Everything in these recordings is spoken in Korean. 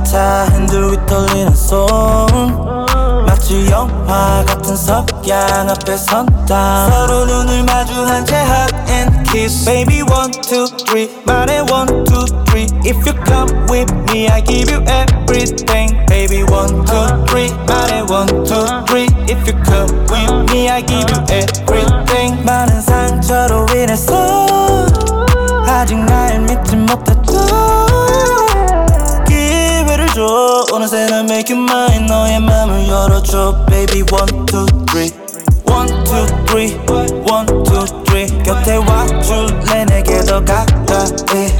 옆자리에 너 같아 핸들 위 떨리는 손 마치 영화 같은 석양 앞에 선다 서로 눈을 마주한 채 hug and kiss Baby one two three 말해 one two three If you come with me I give you everything Baby one two three 말해 one two three If you come with me I give you everything 많은 상처로 인해서 아직 날 믿지 못했던 기회를 줘 어느새 난 make you mine 너의 맘을 열어줘 Baby one two three One two three One two three 곁에 와줄래 내게 더 가까이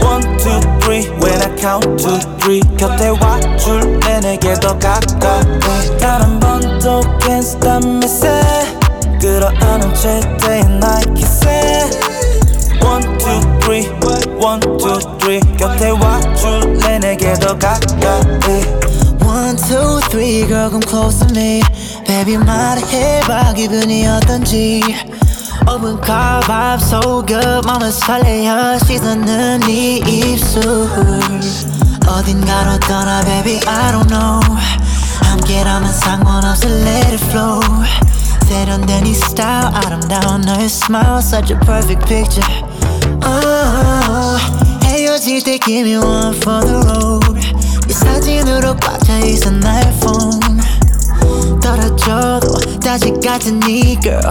One two three When I count to three 곁에 와줄래 내게 더 가까이 단 한 번도 can't stop me say 끌어안은 채 day and night kissing One two three One two three 곁에 와줄래 내게 더 가까이 One, two, three, girl, come close to me. Baby, 말해봐, 기분이 어떤지. Open car vibe so good, 맘을 설레어 씻어는 네 입술. 어딘가로 떠나, baby, I don't know. 함께라면 상관없어, let it flow. 세련된 네 style, 아름다운 너의 smile, such a perfect picture. Oh, 헤어질 때 give me one for the road. 네 사진으로 꽉 차있어 나의 phone. 떨어져도 다시 같은 네 girl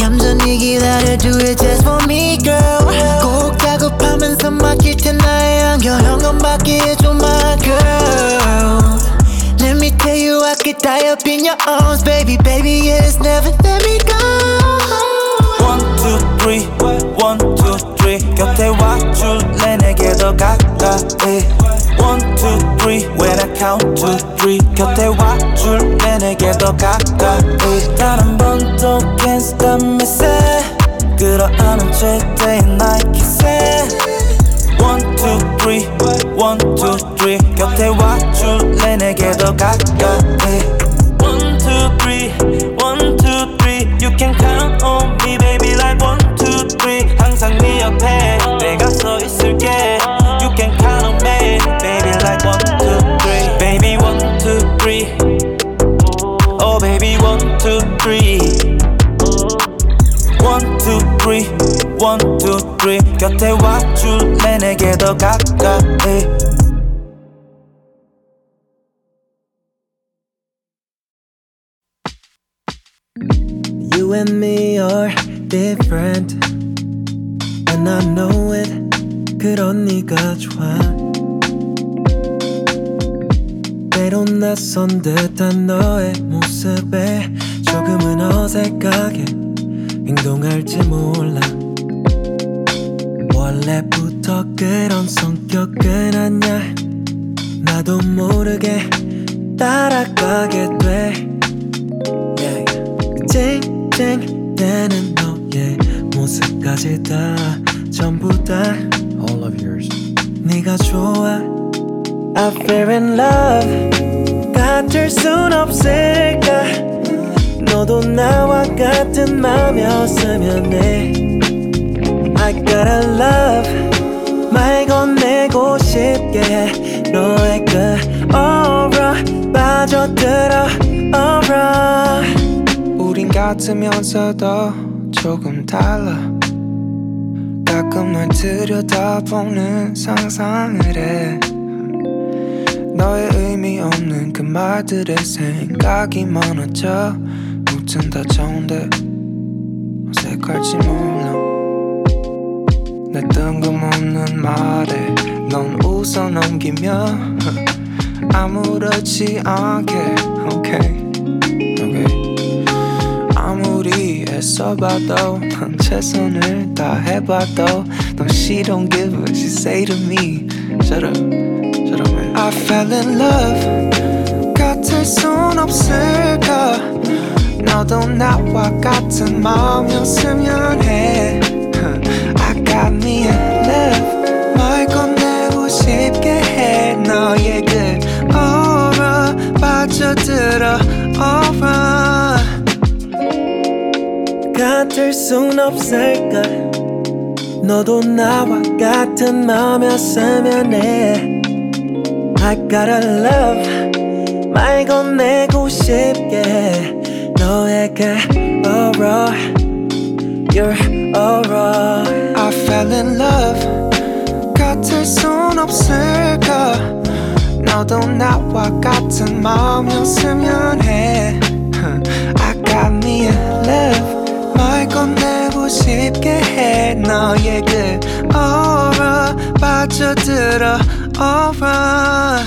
얌전히 기다려 do it just for me girl 꼭 다급하면서 막힐 때 나의 안경 현관밖에 해줘 my girl Let me tell you I could die up in your arms baby baby yes never let me go One two three One two three 곁에 와 줄래 내게 더 가까이 One two three When I count to three 곁에 와줄래 내게 더 가까이 단한 번도 can't stop me say 끌어안은 and night kissing One two three One two three 곁에 와줄래 내게 더 가까이 곁에 와줄래 내게 더 가까이. You and me are different. And I know it. 그런 네가 좋아. 때론 낯선 듯한 너의 모습에 조금은 어색하게 행동할지 몰라 원래부터 그런 성격은 아냐 나도 모르게 따라가게 돼. Yeah. 쨍쨍대는 너의 모습까지 다 전부 다 All of yours. 네가 좋아. I feel in love. 같을 순 없을까? 너도 나와 같은 맘이었으면 해 I gotta love 말 건네고 싶게. 너의 그 aura 빠져들어 aura. 우린 같으면서도 조금 달라. 가끔 널 들여다보는 상상을 해. 너의 의미 없는 그 말들에 생각이 많아져. 무튼 다 좋은데 어색할지 몰라 내 뜬금없는 말에 넌 웃어 넘기며 아무렇지 않게 okay 아무리 애써봐도 넌 최선을 다해봐도 넌 she don't give a she say to me Shut up Shut up man I fell in love 같을 순 없을까 너도 나와 같은 마음이었으면 해 got 말 건네고 싶게 해. 너의 그 aura 빠져들어. aura 같을 순 없을까 너도 나와 같은 마음이었으면 해. I gotta love. 말 건네고 싶게 그 aura Your aura I fell in love. 같을 순 없을까 너도 나와 같은 마음이었으면 해 I got me in love. 말 건네고 싶게 해 너의 그 aura 빠져들어 aura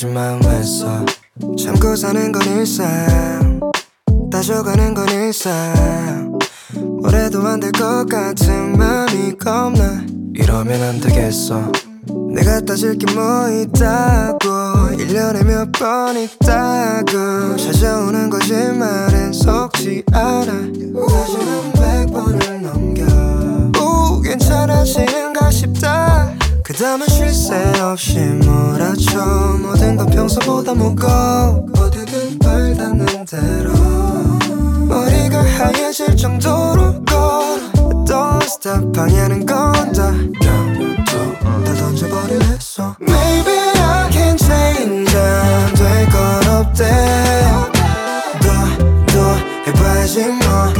무뎌진 마음에서 참고 사는 건 일상. 따져가는 건 일상. 뭐래도 안 될 것 같은 마음이 겁나. 이러면 안 되겠어. 내가 따질 게 뭐 있다고. 1년에 몇 번 있다고. 찾아오는 거짓말엔 속지 않아. 다시는 백 번을 넘겨. 오 괜찮아지는가 싶다 그 다음은 쉴 새 없이 몰아쳐. 모든 건 평소보다 무거워. 어디든 발 닿는 대로. 머리가 하얘질 정도로 걸어. Don't stop 방해하는 건다. 다 던져버릴래 so Maybe I can change 안될건 없대. 더 더 해봐야지 뭐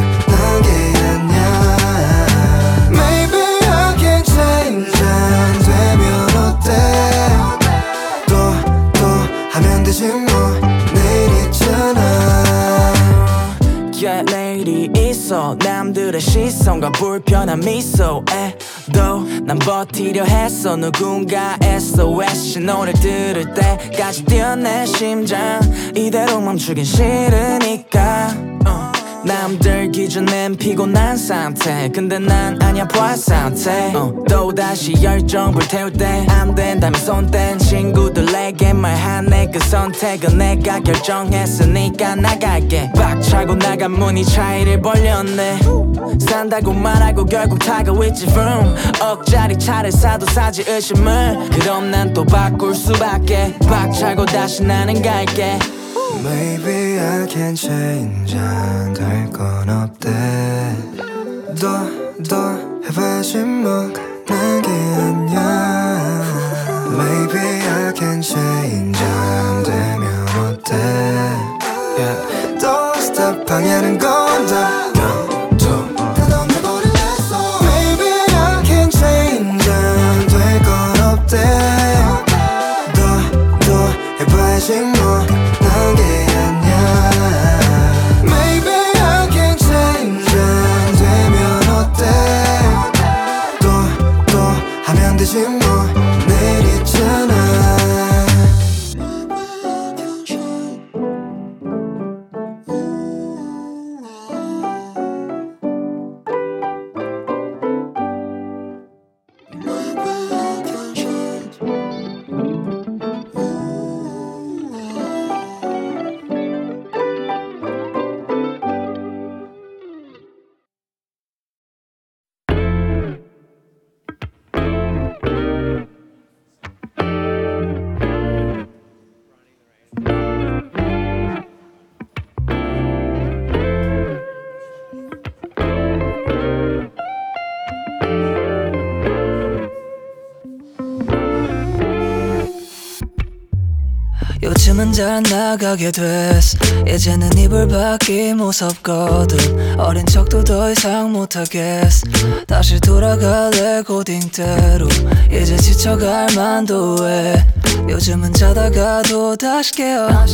남들의 시선과 불편한 미소에 도 난 버티려 했어. 누군가 SOS 신호를 들을 때까지 뛰어내 심장. 이대로 멈추긴 싫으니까 어. 남들 기준엔 피곤한 상태. 근데 난 아니야 부활 상태. 어, 또다시 열정 불태울 때 안 된다면 손댄 친구들에게 말하네. 그 선택은 내가 결정했으니까 나갈게. 빡차고 나간 문이 차이를 벌렸네. 산다고 말하고 결국 타고 있지 vroom. 억짜리 차를 사도 사지 의심을. 그럼 난 또 바꿀 수밖에. 빡차고 다시 나는 갈게 Maybe I can change 안 될 건 없대 더더 해봐야지 뭐 나게 아냐 Maybe I can change 안 되면 어때 yeah. Don't stop 방해하는 건다 다 잘 나가게 됐어 이제는 이불 밖이 무섭거든. 어린 척도 더 이상 못하겠어 다시 돌아갈래 고딩대로. 이제 지쳐갈 만도 해. 요즘은 자다가도 다시 깨어.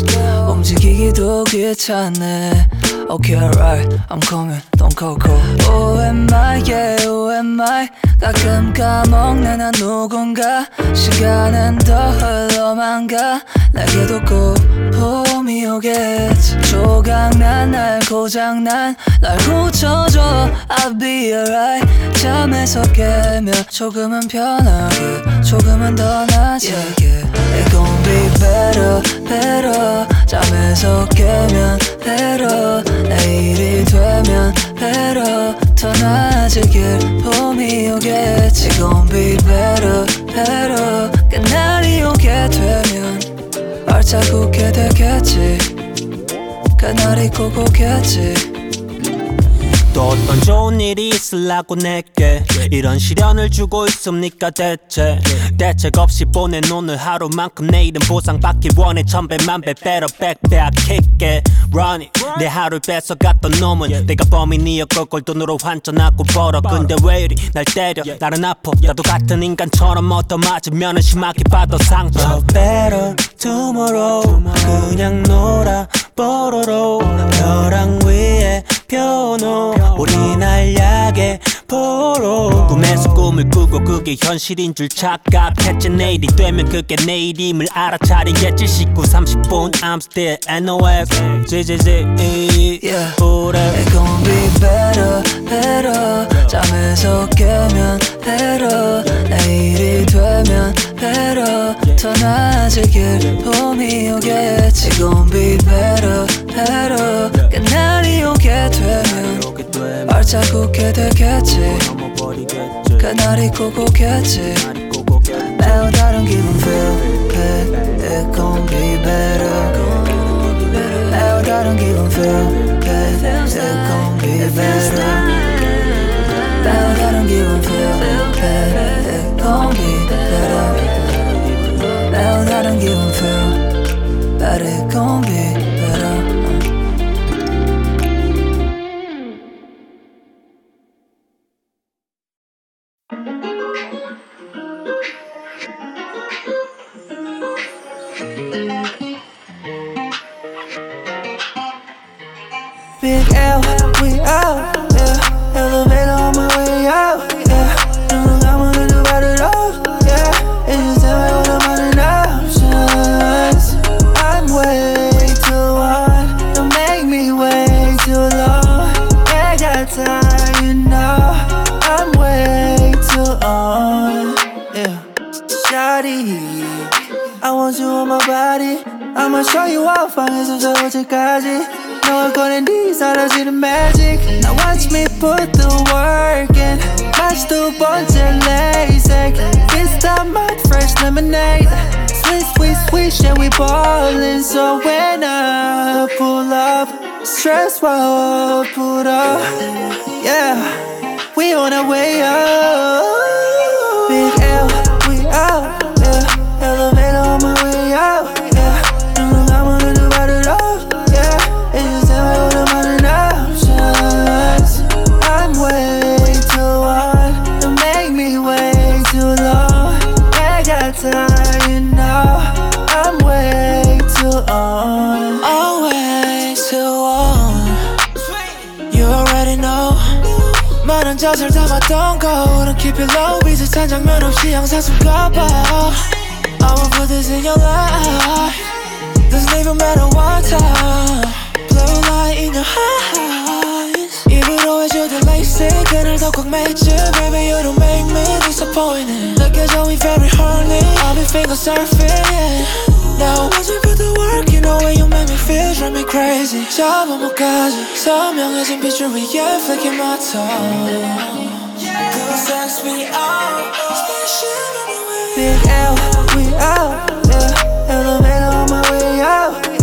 움직이기도 귀찮네. Okay alright I'm coming go go Oh am I yeah oh am I? 가끔 까먹네 난 누군가? 시간은 더 흘러만 가. 내게도 꼭 봄이 오겠지. 조각난 날 고장난 날 고쳐줘. I'll be alright. 잠에서 깨면 조금은 편하게 조금은 더 낫게. yeah. Better better 잠에서 깨면 better 내일이 되면 better 더 나아지길 봄이 오겠지 It gon' be better better 그날이 오게 되면 발자국게 되겠지 그날이 꼭 오겠지 또 어떤 좋은 일이 있으려고 내게 이런 시련을 주고 있습니까 대체? 대책 없이 보낸 오늘 하루만큼 내일은 보상받기 원해 better back back kick it run it. 내 하루를 뺏어갔던 놈은 내가 범인이었고 걸 돈으로 환전하고 벌어. 근데 왜 이리 날 때려? 나는 아파. 나도 같은 인간처럼 얻어 맞으면 심하게 받아 상처. better tomorrow 그냥 놀아 뽀로로 벼랑 위에 펴놓 우리 날약에 앞으로 꿈에서 꿈을 꾸고 그게 현실인 줄 착각했지 내일이 되면 그게 내일임을 알아차리겠지 19, 30분 I'm still NOS GGG yeah. forever It's gonna be better better 잠에서 깨면 better 내일이 되면 better 더 나아질 길 봄이 오겠지 It's gonna be better better 그날이 오게 되면 얼자국게 되겠지 그날이 꼭 오겠지 매우 다른 기분 feel it It gon' be better 매우 다른 기분 feel it It gon' be better every heartbeat I'll be finger surfing. You 완전 그대 work You know way you make me feel. Drive me crazy. 저번목까지 선명해진 빛줄 위에 flicking my tongue Good sex we are Special way Big L, we out. Yeah, elevator on my way out.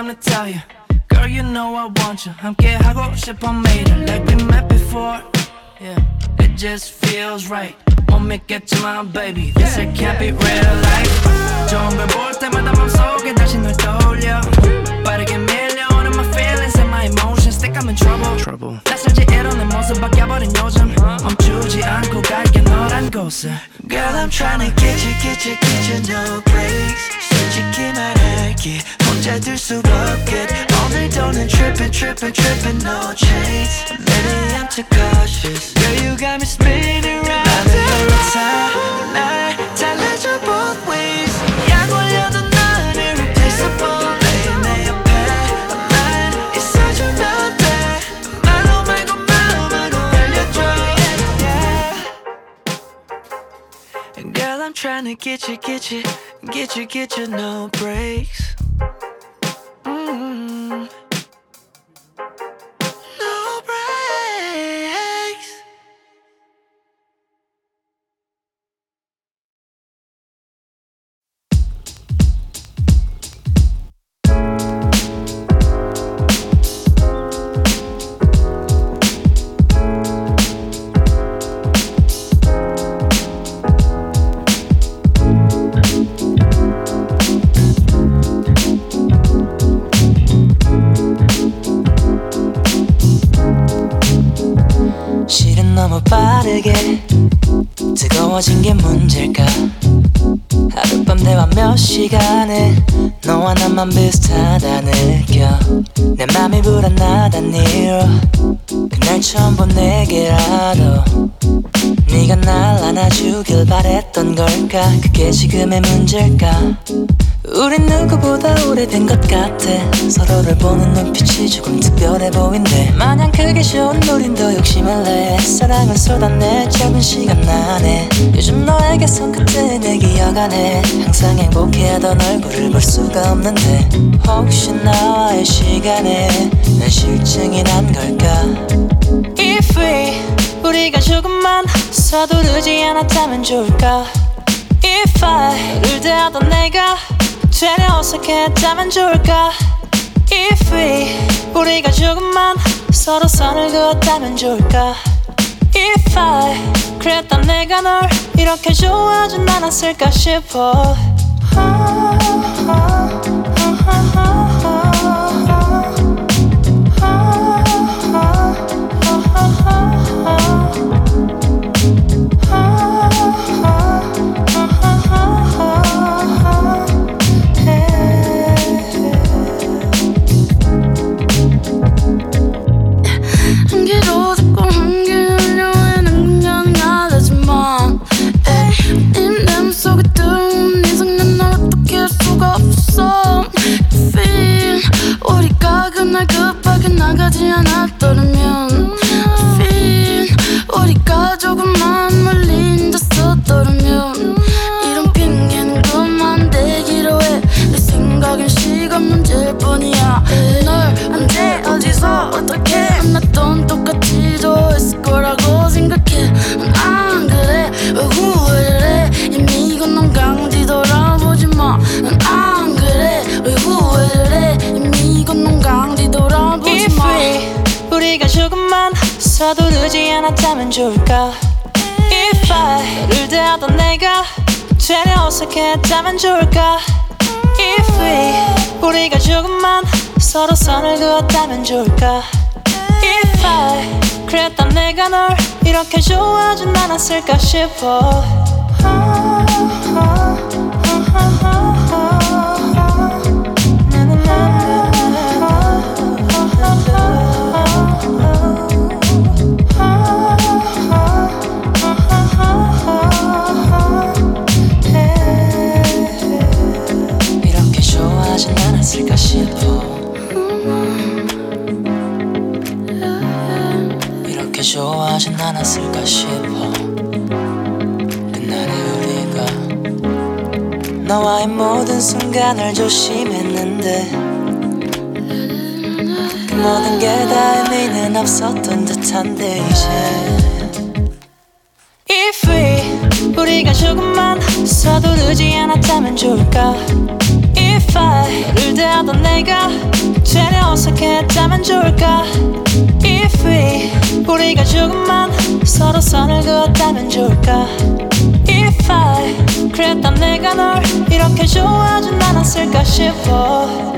time to tell you Girl, you know I want you 함께하고 싶어 it Like we met before Yeah, it just feels right. 못 믿겠지만 baby. This yeah, can't yeah. be real life. 때마다 맘속에 다시 널 떠올려 빠르게 밀려오는 my feelings and my emotions Think I'm in trouble, trouble. 낯설지 이런 내 모습 바뀌어버린 요즘 멈추지 않고 갈게 너란 곳을 Girl I'm tryna get you get you get you no breaks 솔직히 말할게 혼자 둘 수가 없게 오늘도는 trippin' trippin' trippin' no chains Maybe I'm too cautious Girl you got me spinning round 나는 별로 날 달 I'm trying to get you, get you, get you, get you, no breaks. Mm. 맘이 불안하단 이유로 그날 처음 본 내게라도 네가 날 안아주길 바랬던 걸까? 그게 지금의 문제일까 우린 누구보다 오래된 것 같아. 서로를 보는 눈빛이 조금 특별해 보인대. 마냥 그게 좋은 우린 더 욕심을 내. 사랑을 쏟아내 짧은 시간 안에. 요즘 너에게선 그때 내 기억 안에. 항상 행복해하던 얼굴을 볼 수가 없는데. 혹시 나와의 시간에 난 실증이 난 걸까? If we 우리가 조금만 서두르지 않았다면 좋을까? If I 너를 대하던 내가 되려 어색했다면 좋을까? If we 우리가 조금만 서로 선을 그었다면 좋을까? If I 그랬던 내가 널 이렇게 좋아하진 않았을까 싶어 우리가 그날 급하게 나가지 않았더라면 Feel. 우리가 조금만 멀리 앉았었더라면 이런 핑계는 그만 대기로 해내 생각엔 시간 문제일 뿐이야. 널 언제 어디서 어떻게 만났던 똑같이도 했을 거라고 우리가 조금만 서두르지 않았다면 좋을까? If I 너를 대하던 내가 되려 어색했다면 좋을까? If we 우리가 조금만 서로 선을 그었다면 좋을까? If I 그랬던 내가 널 이렇게 좋아하진 않았을까 싶어 하진 않았을까 싶어. 그날의 우리가 너와의 모든 순간을 조심했는데 그 모든 게 다 의미는 없었던 듯한데 이제. If we 우리가 조금만 서두르지 않았다면 좋을까? If I 너를 대하던 내가 되려 어색했다면 좋을까 If we 우리가 조금만 서로 선을 그었다면 좋을까? Fine 그랬던 내가 널 이렇게 좋아하진 않았을까 싶어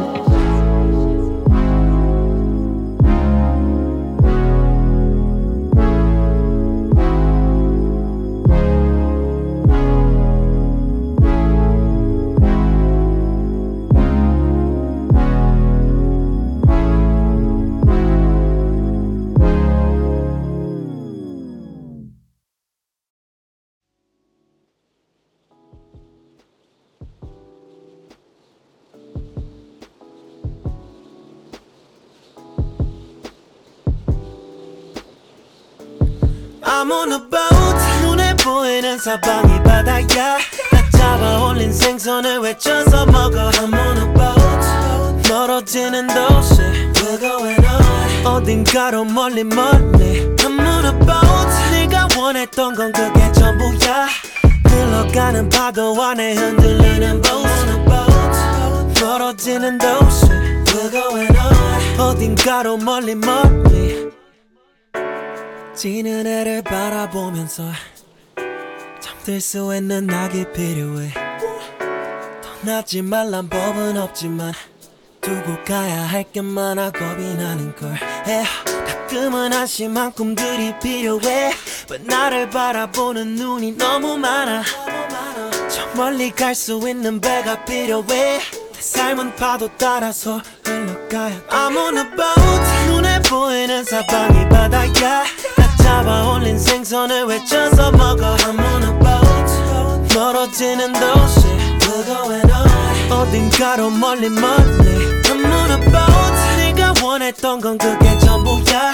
I'm on a boat. 눈에 보이는 사방이 바다야. 나 잡아 올린 생선을 외쳐서 먹어. I'm on a boat. 멀어지는 도시 We're going on 어딘가로 멀리 멀리. I'm on a boat. 네가 원했던 건 그게 전부야. 흘러가는 파도 안에 흔들리는 boat. 멀어지는 도시 We're going on 어딘가로 멀리 멀리 지는 해를 바라보면서 잠들 수 있는 낙이 필요해. 떠나지 말란 법은 없지만 두고 가야 할 게 많아 겁이 나는 걸. 에휴, 가끔은 한심한 꿈들이 필요해. But 나를 바라보는 눈이 너무 많아? 저 멀리 갈 수 있는 배가 필요해. 내 삶은 파도 따라서 흘러가야 I'm on a boat 보이는 사방이 바다야. 나 잡아 올린 생선을 외쳐서 먹어. I'm on a boat. 멀어지는 도시. going on 어딘가로 멀리 멀리. I'm on a boat. 네가 원했던 건 그게 전부야.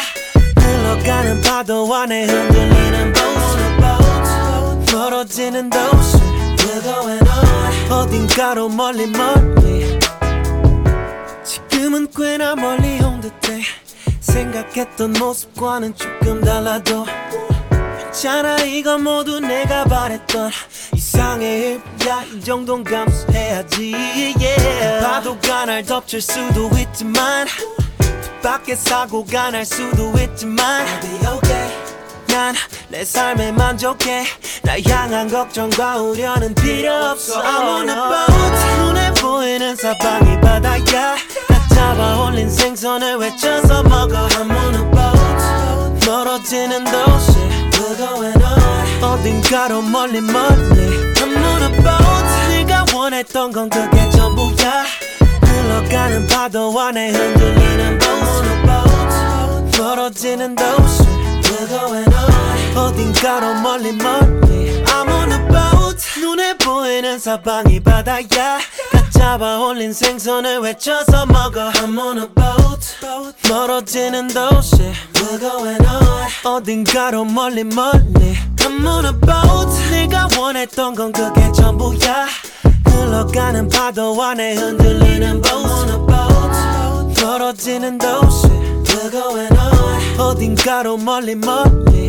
흘러가는 파도 안에 흔들리는 boat. 멀어지는 도시. We're going on 어딘가로 멀리 멀리. 지금은 꽤나 멀리 온 듯해 생각했던 모습과는 조금 달라도 괜찮아 이건 모두 내가 바랬던 이상의 일야. 이 정도는 감수해야지 yeah. 파도가 날 덮칠 수도 있지만 밖에 사고가 날 수도 있지만 난 내 삶에 만족해. 나 향한 걱정과 우려는 필요 없어. I'm on a boat 눈에 보이는 사방이 바다야. 나 잡아 올린 생선을 외쳐서 먹어. I'm on a boat 멀어지는 도시 going on 어딘가로 멀리 멀리 I'm on a boat 네가 원했던 건 그게 전부야. 흘러가는 파도 안에 흔들리는 boat 멀어지는 도시 going on 어딘가로 멀리 멀리 I'm on a boat 눈에 보이는 사방이 바다야. 다 잡아 올린 생선을 외쳐서 먹어. I'm on a boat. 멀어지는 도시. We're going on 어딘가로 멀리 멀리. I'm on a boat. 네가 원했던 건 그게 전부야. 흘러가는 파도 안에 흔들리는 boat. I'm on a boat. 멀어지는 도시. We're going on 어딘가로 멀리 멀리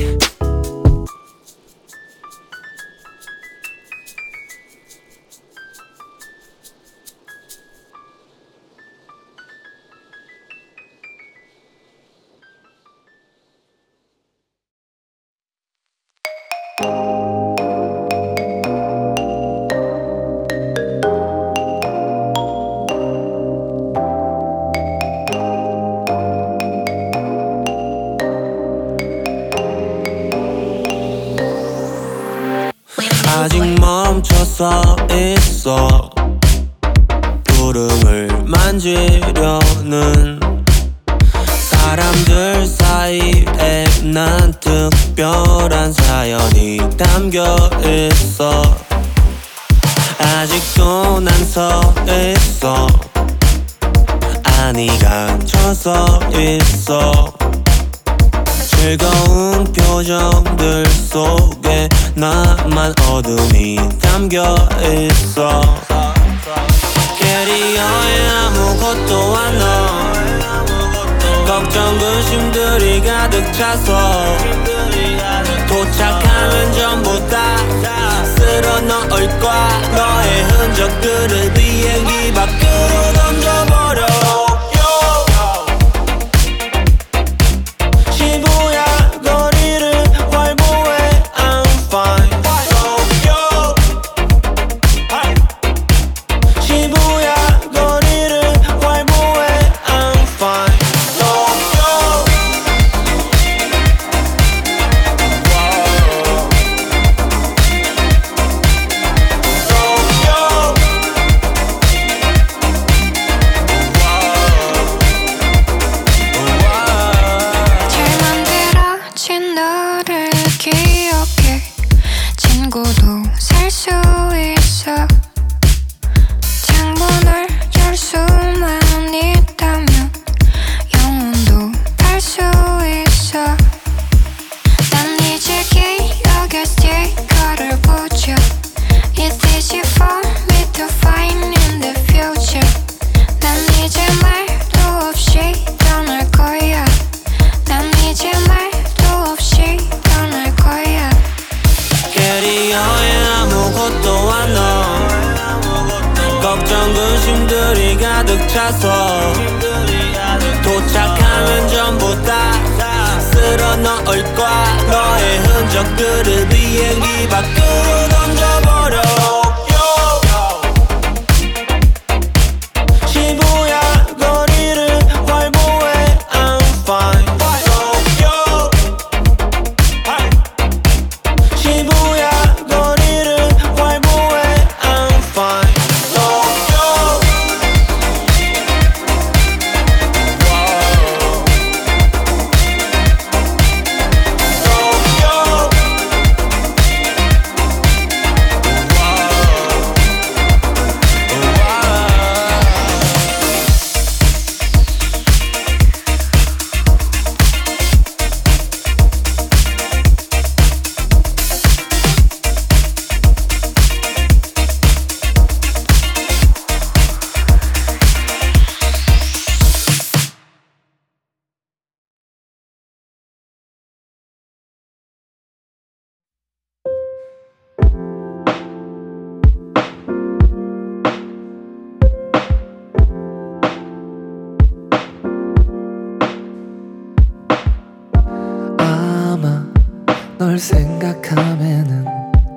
생각하면은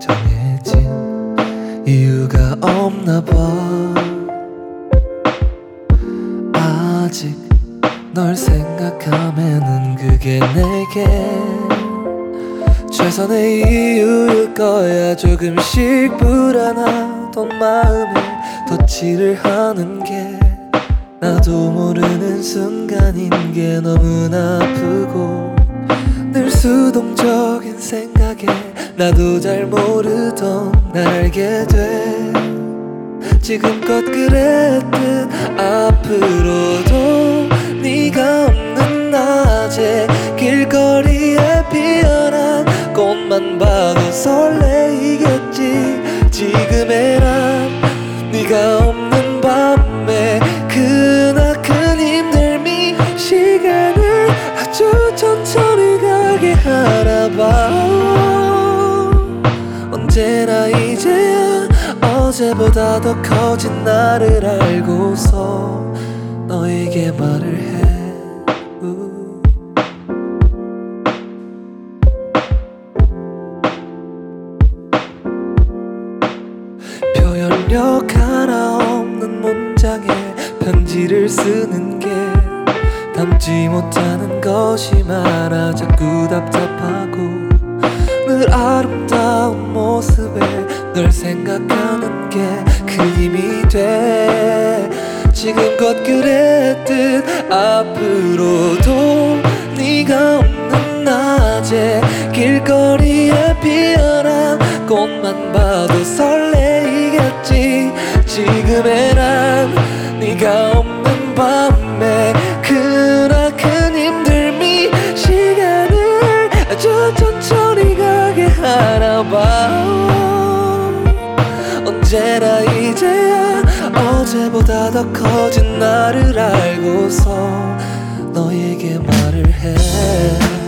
정해진 이유가 없나 봐. 아직 널 생각하면은 그게 내게 최선의 이유일 거야. 조금씩 불안하던 마음에 덧칠을 하는 게 나도 모르는 순간인 게 너무나 아프고 늘 수동적인 생각에 나도 잘 모르던 날 알게 돼. 지금껏 그랬듯 앞으로도 네가 없는 낮에 길거리에 피어난 꽃만 봐도 설레이겠지. 지금의 난 네가 없는 봐 언제나 이제야 어제보다 더 커진 나를 알고서 너에게 말을 해 우. 표현력 하나 없는 문장에 편지를 쓰는 게 담지 못하는 것이 많아 자꾸 늘 아름다운 모습에 널 생각하는 게 그 힘이 돼. 지금껏 그랬듯 앞으로도 네가 없는 낮에 길거리에 피어난 꽃만 봐도 설레이겠지. 지금의 난 네가 없는 밤 어제보다 더 커진 나를 알고서 너에게 말을 해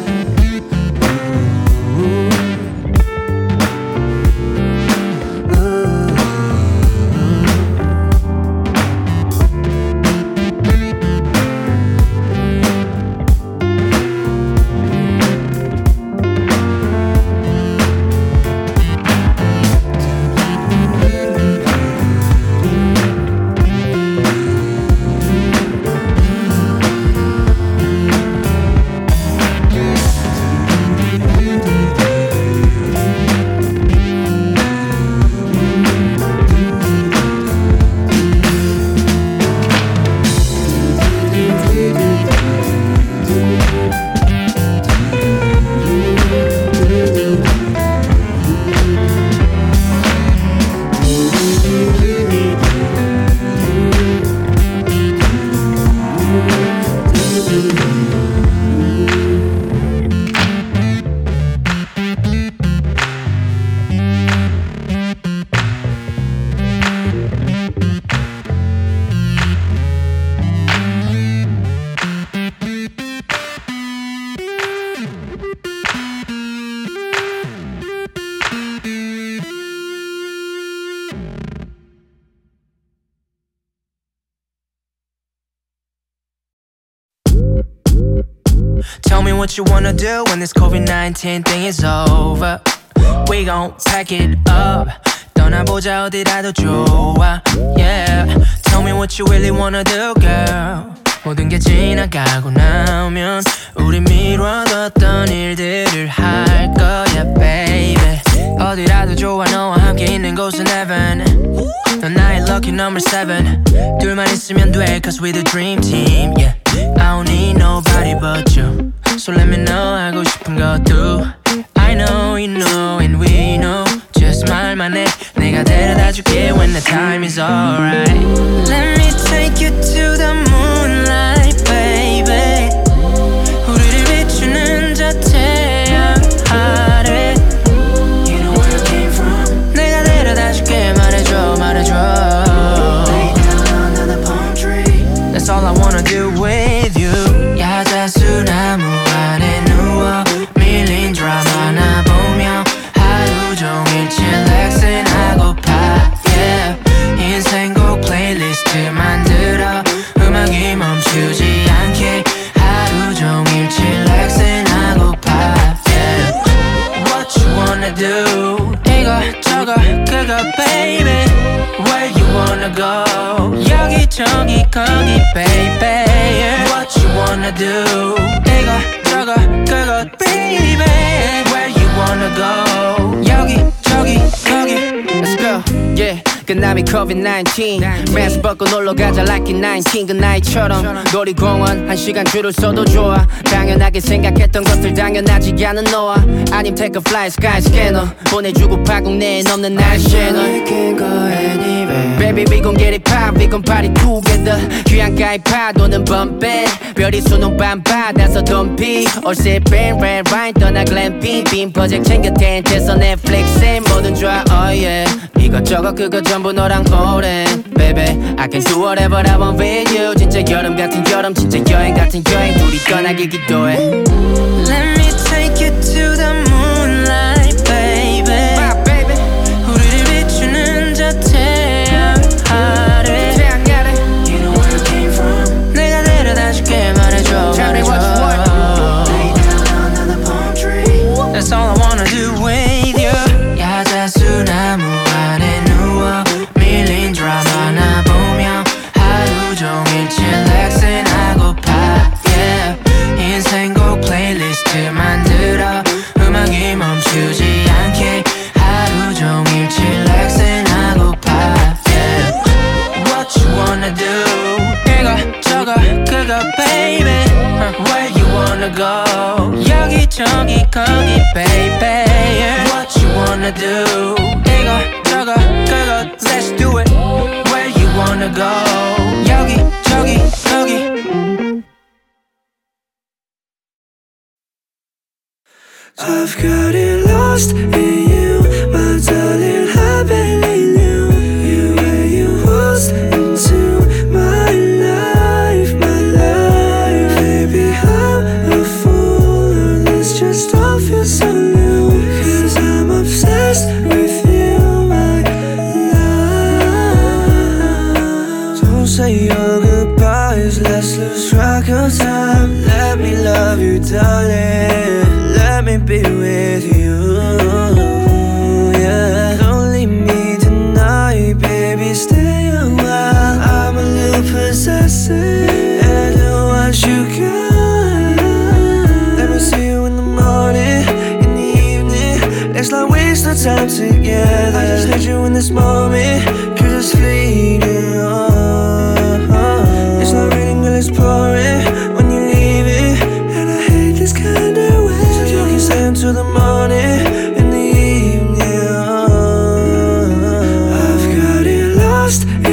2019 thing is over We gon' pack it up 떠나보자 어디라도 좋아 Yeah Tell me what you really wanna do girl 모든 게 지나가고 나면 우리 미뤄뒀던 일들을 할 거야 baby 어디라도 좋아 너와 함께 있는 곳은 heaven 넌 나의 lucky number seven. 둘만 있으면 돼, cause we the dream team, yeah. I don't need nobody but you. So let me know 하고 싶은 것도. I know, you know, and we know. Just 말만 해, 내가 데려다 줄게 when the time is alright. Let me take you to the moonlight, 저기 거기 baby What you wanna do? 이거 저거 그거 baby Where you wanna go? 여기 저기 거기 Let's go yeah 끝남이 COVID-19. 마스크 벗고 놀러가자 like it 19 그 나이처럼 놀이공원 한 시간 줄을 서도 좋아. 당연하게 생각했던 것들 당연하지 않은 너와. 아님 take a flight sky scanner. 보내주고 파국 내에 넘는 날 채널 Baby we gon' get it pop we gon' party together 휴양가의 파도는 범배 별이 수놓은 밤바다서 덤비. 올세 밴 red wine 떠나 글램핑 빔 프로젝트 챙겨 텐트에서 넷플릭스에 뭐든 좋아 oh yeah. 이것저것 그거 전부 너랑 오랜 Baby I can do whatever I want with you. 진짜 여름 같은 여름 진짜 여행 같은 여행. 둘이 떠나길 기도해 lost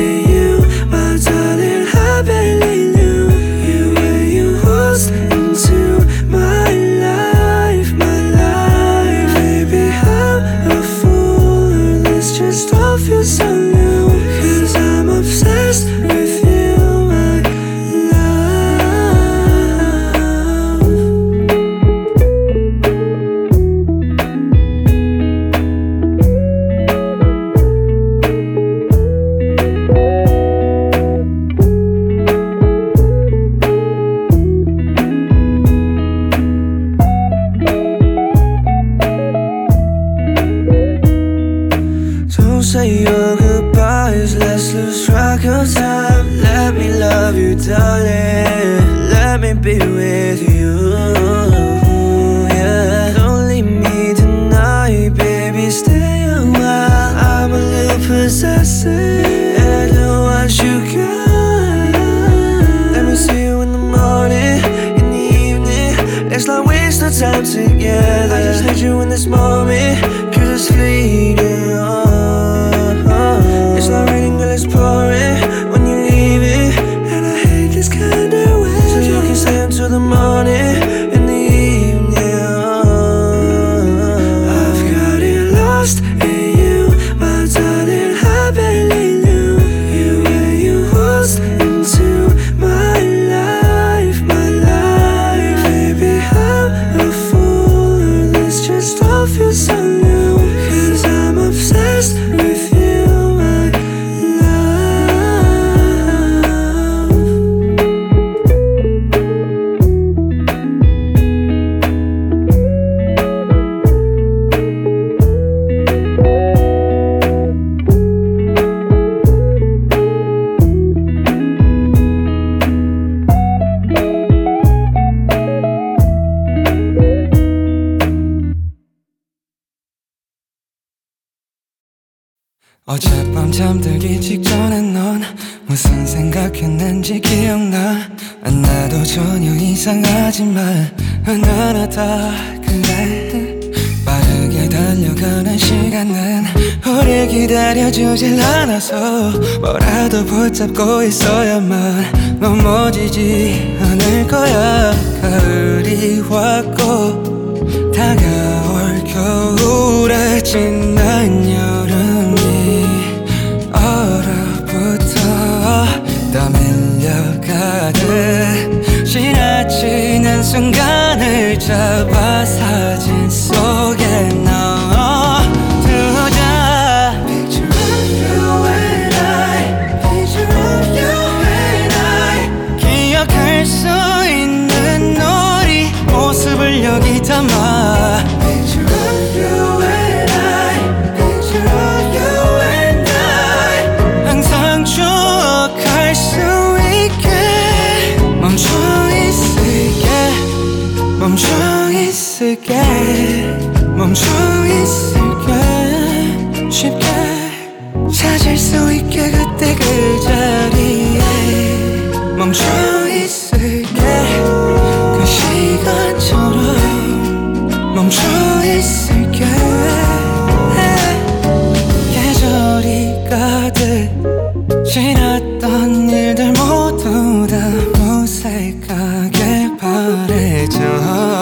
어젯밤 잠들기 직전에 넌 무슨 생각했는지 기억나? 안 나도 전혀 이상하지만 하나하다 그래. 빠르게 달려가는 시간은 우리 기다려주질 않아서 뭐라도 붙잡고 있어야만 넘어지지 않을 거야. 가을이 왔고 다가올 겨울에 지난 여 밀려가듯 지나치는 순간을 잡아 사진 속 멈춰 있을게 쉽게 찾을 수 있게 그때 그 자리에 멈춰 있을게. 그 시간처럼 멈춰 있을게. 계절이 가득 지났던 일들 모두 다 무색하게 바래져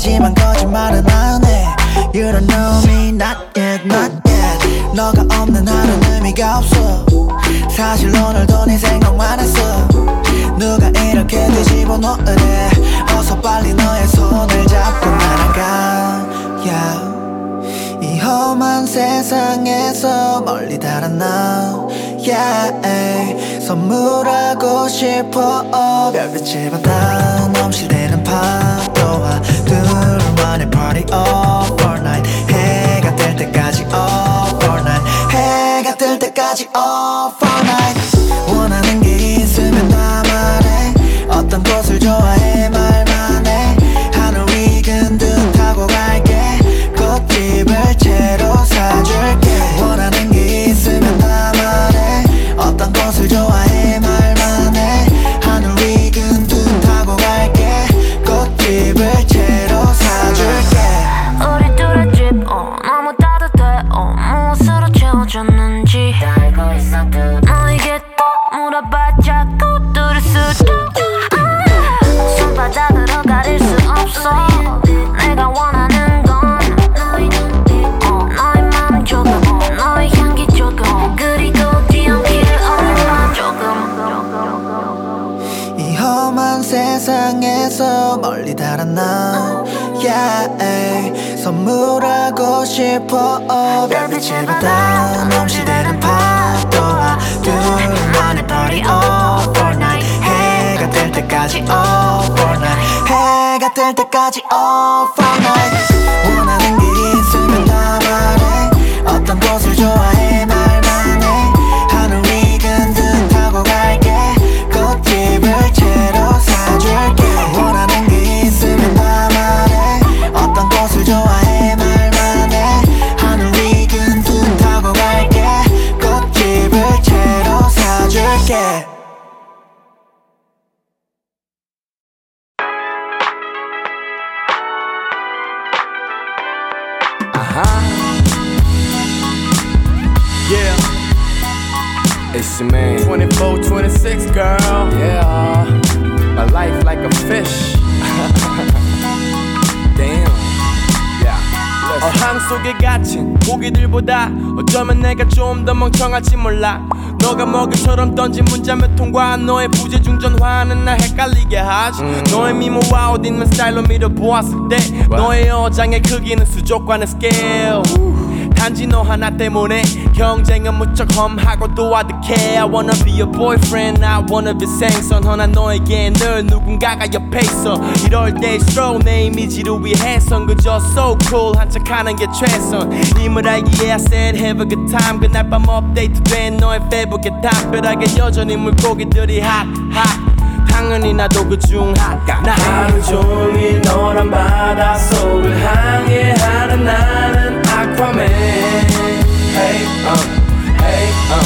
말이지만 거짓말은 안해. You don't know me not yet not yet. 너가 없는 하루는 의미가 없어. 사실 오늘도 네 생각만 했어. 누가 이렇게 뒤집어 놓으래 어서 빨리 너의 손을 잡고 날아가. Yeah. 이 험한 세상에서 멀리 달아나. Yeah. 선물하고 싶어. 별빛을 받아 넘실대는 파도와 party all for night 해가 뜰 때까지 all for night 해가 뜰 때까지 all for night 원하는 게 선물하고 싶어 별빛을 받아 넘실대는 파도와 둘만의 party all for night 해가 뜰 때까지 all for night 해가 뜰 때까지 all for night 어쩌면 내가 좀 더 멍청할지 몰라 너가 먹이처럼 던진 문자 몇 통과 너의 부재중 전화는 날 헷갈리게 하지 너의 미모와 멋있는 스타일로 미루어 보았을 때 너의 어장의 크기는 수족관의 스케일 단지 너 하나 때문에 경쟁은 무척 험하고 또 아득해. I wanna be your boyfriend. I wanna be 생선. 허나 너에게 늘 누군가가 옆에 있어. 이럴 때일수록 내 이미지를 위해선. 그저 so cool한 척 하는 게 최선. 임을 알기에 I said have a good time. 그날 밤 업데이트 된 너의 페북에 담벼락에 여전히 물고기들이 hot hot. 당연히 나도 그중 나 하루 종일 너란 바닷속을 항해하는 나는 아쿠아맨 Hey uh Hey uh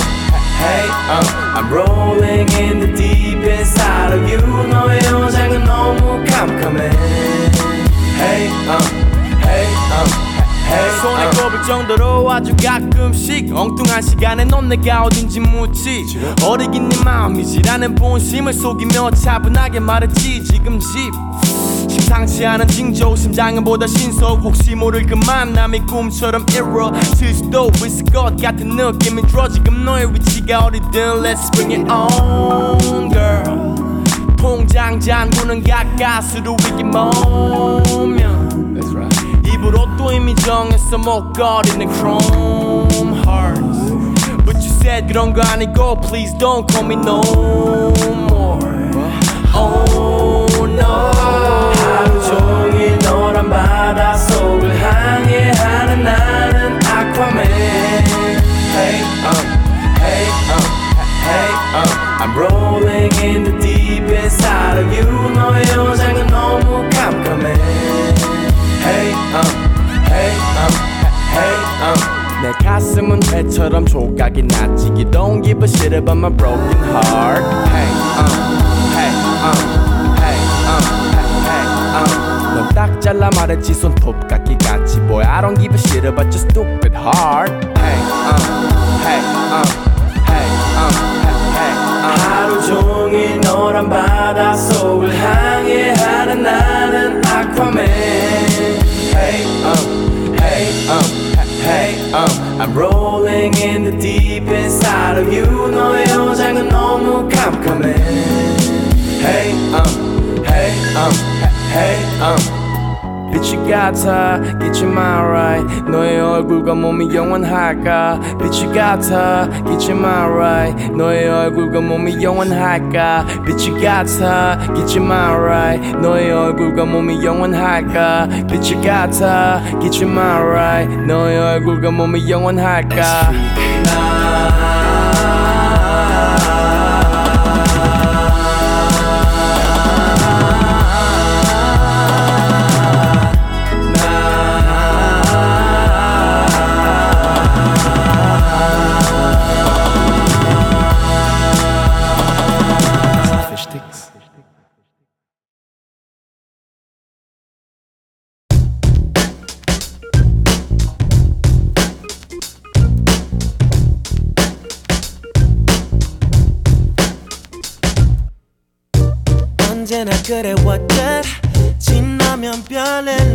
Hey uh. I'm rolling in the deep inside of you. 너의 여장은 너무 깜깜해. Hey uh Hey uh 손에 꼽을 정도로 아주 가끔씩 엉뚱한 시간에 넌 내가 어딘지 묻지. 어리긴 네 마음이지라는 본심을 속이며 차분하게 말했지. 지금 집심 상치 않은 징조 심장은 보다 신속. 혹시 모를 그 만남이 꿈처럼 이루어질 수도 있을 것 같은 느낌이 들어 지금 너의 위치가 어디든 Let's bring it on girl. 통장 잔고는 가까스로 위기 모면 입으로 또 이미 정했어 목걸이는 chrome hearts. But you said 그런 거 아니고 Please don't call me no more 할까? 빛이 같아. my right 너의 얼굴과 몸이 영원할까? 빛이 같아. my right 너의 얼굴과 몸이 영원할까? 빛이 같아. my right 너의 얼굴과 몸이 영원할까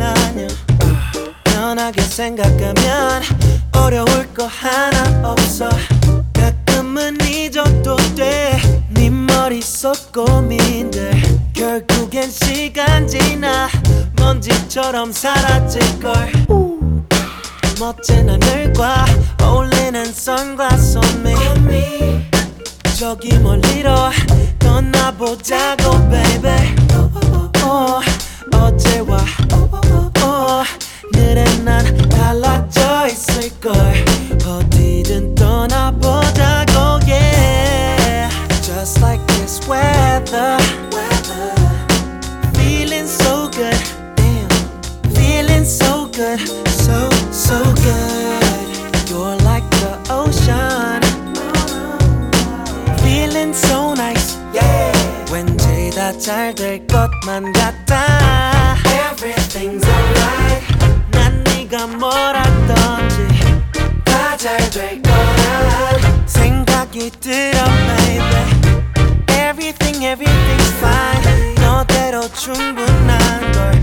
아냐 편하게 생각하면 어려울 거 하나 없어. 가끔은 잊어도 돼네 머릿속 고민들. 결국엔 시간 지나 먼지처럼 사라질걸. 멋진 하늘과 어울리는 선글라스 on me 저기 멀리로 떠나보자고 baby. 어, 어제와 오늘은 난 달라져 있을걸 어디든 떠나보자고 yeah Just like this weather Feeling so good Damn Feeling so good So, so good You're like the ocean Feeling so nice, yeah. 왠지 다 잘 될 것만 같아. 네가 뭐라던지 다 잘 될 거란 생각이 들어, baby. Everything, everything's fine. 너대로 충분한 걸.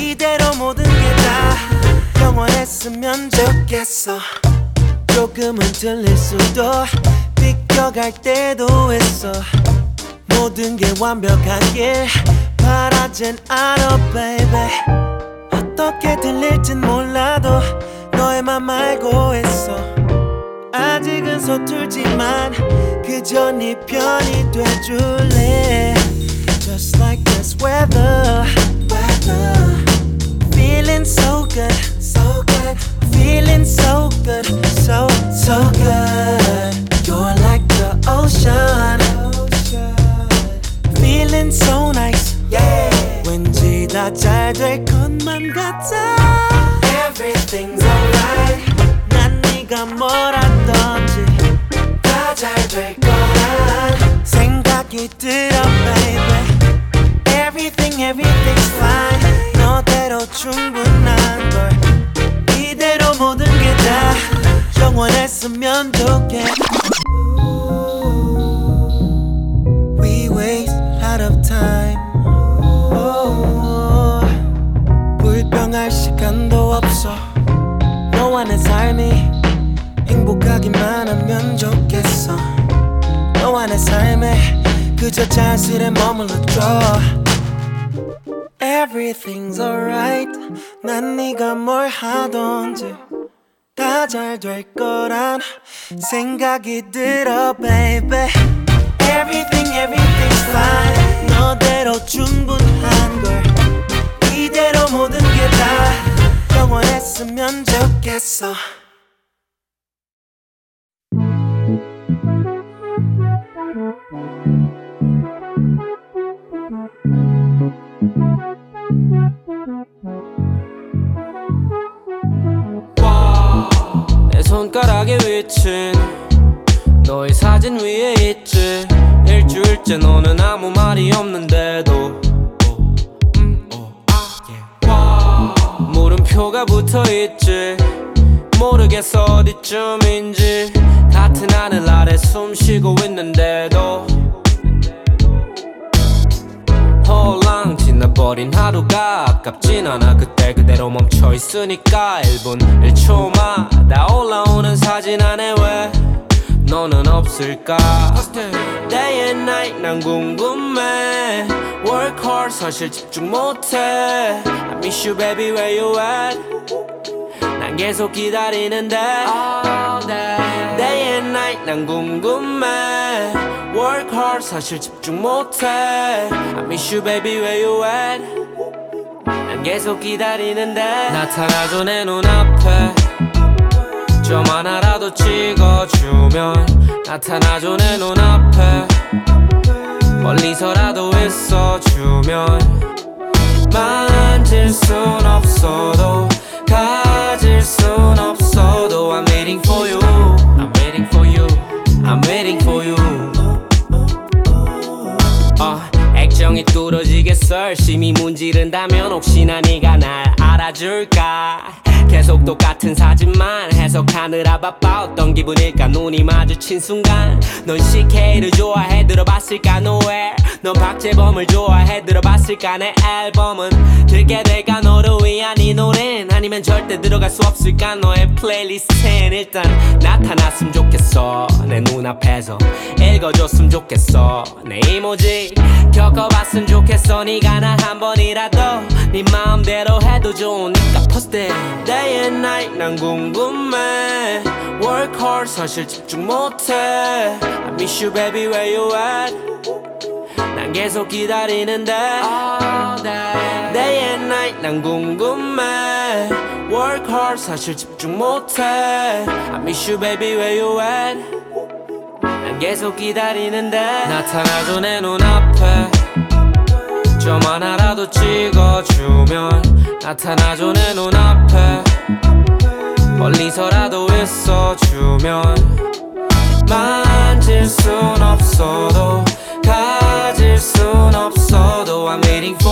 이대로 모든 게 다 영원했으면 좋겠어. 조금은 틀릴 수도 비껴갈 때도 있어 모든 게 완벽하길 바라진 않아 baby 어떻게 들릴진 몰라도 너의 맘 알고 있어 아직은 서툴지만 그저 네 편이 돼줄래 Just like this weather, weather. Feeling so good, so good. Feeling so good, so, so good. You're like the ocean. Feeling so nice, 다 잘 될 것만 같아. Everything's alright. 난 네가 뭐라던지 다 잘 될 거란 생각이 들어, baby. Everything, everything's fine. 너대로 충분한 걸. 이대로 모든 게 다 영원했으면 좋겠. 행복하기만 하면 좋겠어. 너와 내 삶에 그저 자신에 머물러줘. Everything's alright. 난 네가 뭘 하던지 다 잘 될 거란 생각이 들어, baby. Everything, everything's fine. 너대로 충분한 걸. 이대로 모든 게 다 영원했으면 좋겠어. 내 손가락에 위친 너의 사진 위에 있지. 일주일째 너는 아무 말이 없는데도. 음, 아, 물음표가 붙어있지 모르겠어 어디쯤인지. 같은 하늘 아래 숨 쉬고 있는데도. 홀랑 지나버린 하루가 아깝진 않아. 그때 그대로 멈춰 있으니까 1분 1초마다 올라오는 사진 안에 왜 너는 없을까? Day and night 난 궁금해. Work hard 사실 집중 못해. I miss you baby where you at 난 계속 기다리는데 All day Day and night 난 궁금해. Work hard 사실 집중 못해. I miss you baby where you at? 난 계속 기다리는데 나타나줘 내 눈앞에. 점 하나라도 찍어주면 나타나줘 내 눈앞에. 멀리서라도 있어주면 만질 순 없어도 순 없어도 I'm waiting for you I'm waiting for you I'm waiting for you 어, 액정이 뚫어지겠어 열심히 문지른다면 혹시나 네가 날 알아줄까 계속 똑같은 사진만 해석하느라 바빠 어떤 기분일까? 눈이 마주친 순간 넌 CK를 좋아해 들어봤을까? nowhere 넌 박재범을 좋아해 들어봤을까? 내 앨범은 들게 될까? 너를 위한 이 노래는 아니면 절대 들어갈 수 없을까? 너의 playlist엔 일단 나타났으면 좋겠어. 내 눈앞에서 읽어줬으면 좋겠어. 내 emoji 겪어봤으면 좋겠어. 네가 날 한 번이라도 네 마음대로 해도 좋으니까 it Day and night 난 궁금해 Work hard 사실 집중 못해 I miss you baby where you at 난 계속 기다리는데 All day Day and night 난 궁금해 Work hard 사실 집중 못해 I miss you baby where you at 난 계속 기다리는데 나타나줘 내 눈앞에 점 하나라도 찍어주면 나타나줘 내 눈앞에. 멀리서라도 있어주면 만질 순 없어도 가질 순 없어도 I'm waiting for